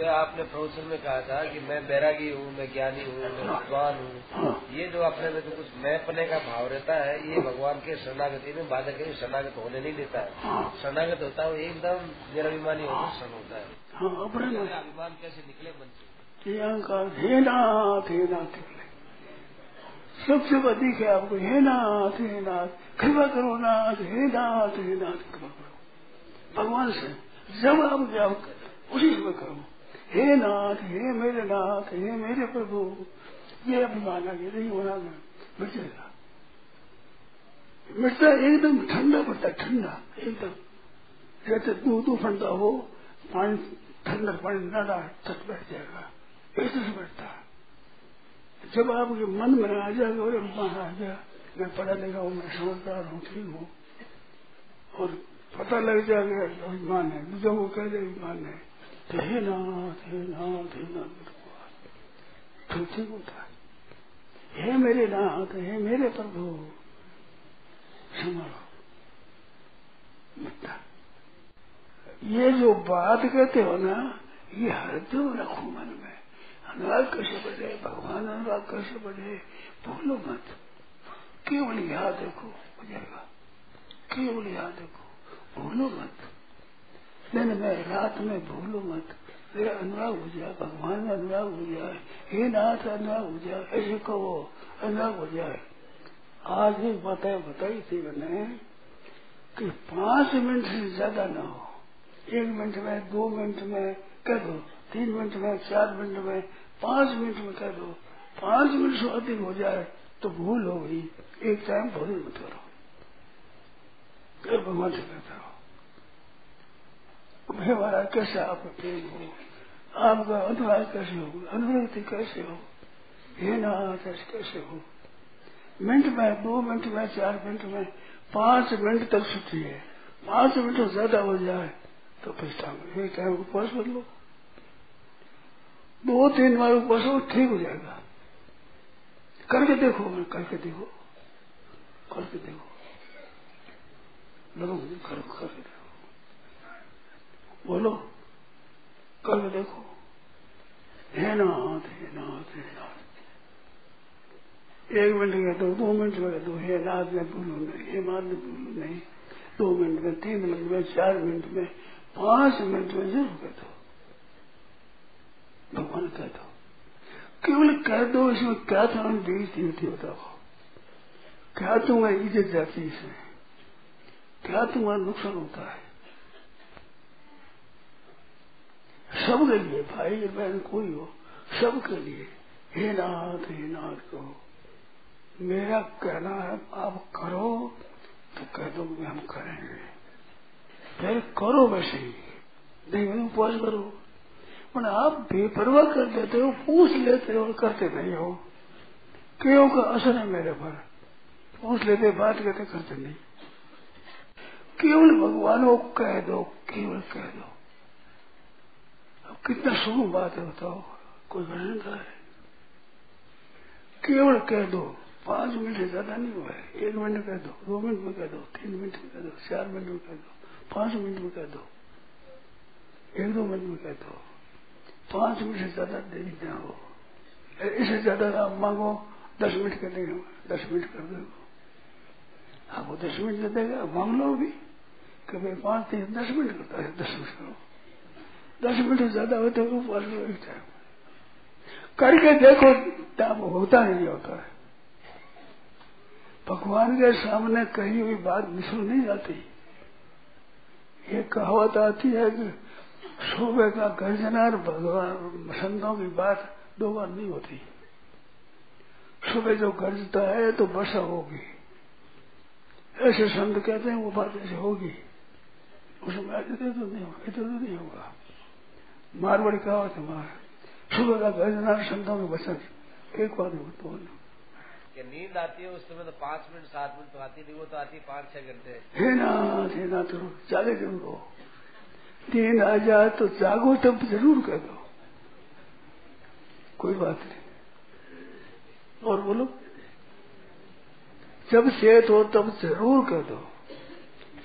मैं आपने प्रवचन में कहा था कि मैं बैरागी हूँ मैं ज्ञानी हूँ मैं विद्वान हूँ। ये जो अपने में जो कुछ मैं अपने का भाव रहता है ये भगवान के शरणागति में बाधक है शरणागत होने नहीं देता है। हाँ। शरणागत होता है एकदम निराभिमानी होकर क्षण होता है। हाँ अभिमान कैसे निकले मन से? अहंकार सबसे अधिक है आपको? हे नाथ हे नाथ। कृपा करो नाथ हे नाथ हे नाथ। कृपा करो। भगवान से जब आप जाओ उसी समय करो। हे नाथ, हे मेरे नाथ, हे मेरे प्रभु ये अभिमान आ गया नहीं होना में मिट मिटता एकदम ठंडा पड़ता ठंडा, एकदम। जैसे दूध उफंडा हो, पानी ठंडा पानी न डाल तट बैठ जाएगा ऐसे से बैठता जब आपके मन में आ जाएगा, और महाराजा मैं पढ़ा लिखा हूँ मैं समझदार हूँ, ठीक हूँ। और पता लग जाएगा, अभिमान है। दूसरों को कह अभिमान तो हे। हे हे मेरे नाथ हे मेरे प्रभु संभालो ये जो बात कहते हो ना, ये हरदम रखो मन में। अनुराग कैसे बढ़े भगवान अनुराग कैसे बढ़े भूलो मत केवल याद रखो हो जाएगा केवल यहाँ देखो? भूलो मत। दिन में रात में भूलो मत। मेरा अनुराग हो जाए, भगवान में अनुराग हो जाए, हे नाथ अनुराग हो जाए ऐसे कहो, अनुराग हो जाए। आज एक बताए बताई थी मैंने कि पाँच मिनट से ज़्यादा ना हो। एक मिनट में, दो मिनट में कह दो, तीन मिनट में, चार मिनट में, पाँच मिनट में कह दो। पाँच मिनट से अधिक हो जाए तो भूल हो गई। एक टाइम भोजन मत करो। भगवान से कहता रहो हे महाराज कैसे आपका प्रेम हो आपका अनुराग कैसे हो अनुवृत्ति कैसे हो हे नाथ कैसे हो मिनट में दो मिनट में चार मिनट में पाँच मिनट तक छुट्टी है पाँच मिनट ज़्यादा हो जाए तो पछताओगे ये टाइम उपवास कर लो दो तीन बार उपवास हो ठीक हो जाएगा करके देखो करके देखो करके देखो करो करके देखो बोलो। करके देखो। हे नाथ हे नाथ हे नाथ। एक मिनट में दो दो मिनट में दो। हे नाथ में भूलो नहीं, हे नाथ में भूलो नहीं। दो मिनट में, तीन मिनट में, चार मिनट में, पाँच मिनट में ज़रूर कह दो। भगवान कह दो। केवल कह दो, इसमें क्या तुम्हारी बेइज्जती होती बताओ। क्या तुम्हारी इज़्ज़त जाती इसमें? क्या तुम्हारा नुकसान होता है? सबके लिए भाई बहन कोई हो सबके लिए। हे नाथ हे नाथ कहो, मेरा कहना है, आप करो तो कह दो कि हम करेंगे। फिर करो वैसे ही, नहीं उपवास करो। पर आप बेपरवाह कर देते हो, पूछ लेते हो और करते नहीं हो। क्यों का असर है मेरे पर? पूछ लेते, बात करते करते नहीं। केवल भगवान को कह दो, केवल कह दो। कितना शुभ बात है बताओ, कोई भजन का है। केवल कह दो, पाँच मिनट से ज़्यादा नहीं हुआ है। एक मिनट कह दो दो मिनट में कह दो, तीन मिनट में कह दो, चार मिनट में कह दो, पाँच मिनट में कह दो, एक दो मिनट में कह दो। पाँच मिनट से ज़्यादा देरी ना हो। इससे ज़्यादा आप मांगो, दस मिनट कर देंगे दस मिनट कर दो। आपको दस मिनट दे देगा, मांग लो भी। कि भाई पाँच, तीन, दस मिनट करता है, दस मिनट करो। दस मिनट ज़्यादा होते तो लो एक टाइम करके देखो, तब होता नहीं होता है। भगवान के सामने कही हुई बात मिसल नहीं जाती। ये कहावत आती है कि सुबह का गर्जना और भगवान, संतों की बात दो बार नहीं होती। सुबह जो गर्जता है तो वर्षा होगी। ऐसे संत कहते हैं, वो बात ऐसे होगी। उसमें तो नहीं होगा, इधर तो नहीं होगा। मारवाड़ी कहावत है। सुबह का और संतों के वचन एक नहीं होता कि नींद आती है उस समय तो पाँच मिनट सात मिनट तो आती नहीं वो तो आती है पाँच छह घंटे। हे नाथ हे नाथ जागे ज़रूर हो। नींद आ जाए तो जागो तब ज़रूर कर दो कोई बात नहीं। और बोलो। जब चेत हो तब ज़रूर कर दो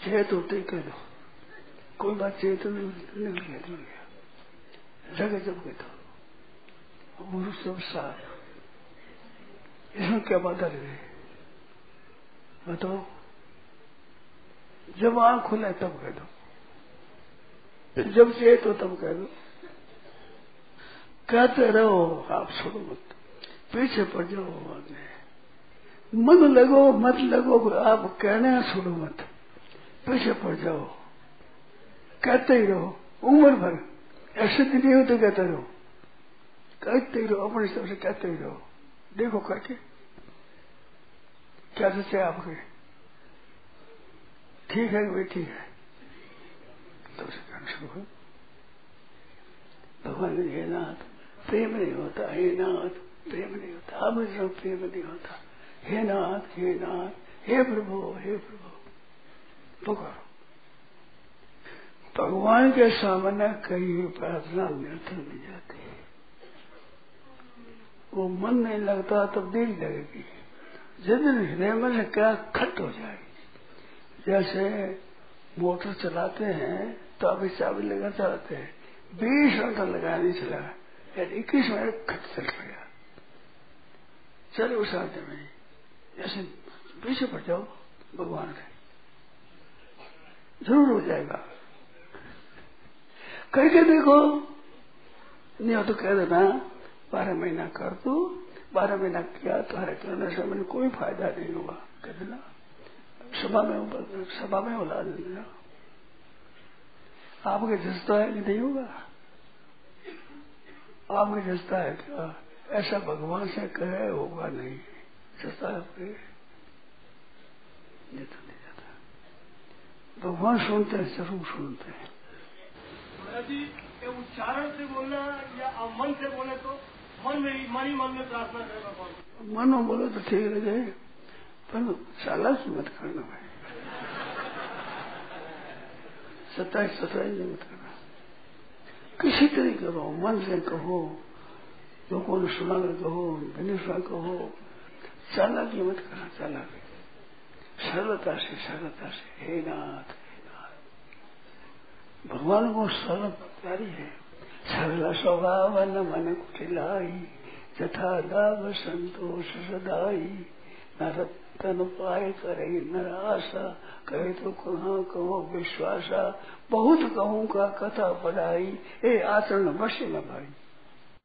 चेत होते ही कह। दो कोई बात चेत निकल जगह गुरु सब साफ़ इसमें क्या बाधा रहे बताओ। जब आँख खुले तब कह दो। जब चाहिए तो तब कह दो। कहते रहो, आप छोड़ो मत। पीछे पड़ जाओ आगे मन लगो, मत लगो, आप कहने छोड़ो मत। पीछे पड़ जाओ। कहते ही रहो, उम्र भर ऐसे दिन नहीं होते कहते रहो। कहते ही रहो, अपने हिसाब से कहते ही रहो। देखो करके। क्या सोचे आपके? ठीक है वे ठीक है? तो उसे कहना शुरू हो। भगवान हे नाथ, प्रेम नहीं होता, हे नाथ, प्रेम नहीं होता। अब प्रेम नहीं होता। हे नाथ हे नाथ, हे प्रभु हे प्रभु। पुकारो भगवान के सामने कई भी प्रार्थना निरंतर नहीं जाती वो मन नहीं लगता तब देरी लगेगी जिस दिन हृदय में क्या खट हो जाएगी जैसे मोटर चलाते हैं तो अभी चाबी लगा चलाते हैं। बीस मिनट लगा नहीं चला। यार इक्कीस मिनट खट चल गया। चले उस आते में। जैसे पीछे पड़ जाओ, भगवान के। ज़रूर हो जाएगा। करके देखो। नहीं हो तो कह देना, बारह महीना कर दो बारह महीना किया तुम्हारे करने से मैंने कोई फ़ायदा नहीं होगा कह देना, सभा में सभा में बुला देना आपके जस्ता है कि नहीं होगा आपके जस्ता है क्या? ऐसा भगवान से कहे होगा नहीं। जस्ता है आपके। तो नहीं जाता। भगवान सुनते हैं, ज़रूर सुनते हैं। ये उच्चारण से बोलना या मन से बोले तो मन में ही मन ही मन में प्रार्थना करे भगवान मन में बोलो तो ठीक लगे पर चालाकी मत करना भाई। सत्ताईस सत्ताईस मत करना। किसी तरह करो मन से कहो, लोगों ने सुना कर कहो गणेशा कहो, चालाकी मत करना, चालाकी। सरलता से सरलता से, हे नाथ भगवान को सरल प्यारी है। सरल स्वभाव न मन कुटिलाई तथा दाव संतोष सदाई। न रतन पाए करे न आशा कहे तो कहा कहो विश्वासा। बहुत कहूँ का कथा पढ़ाई ए आचरण बसे न भाई।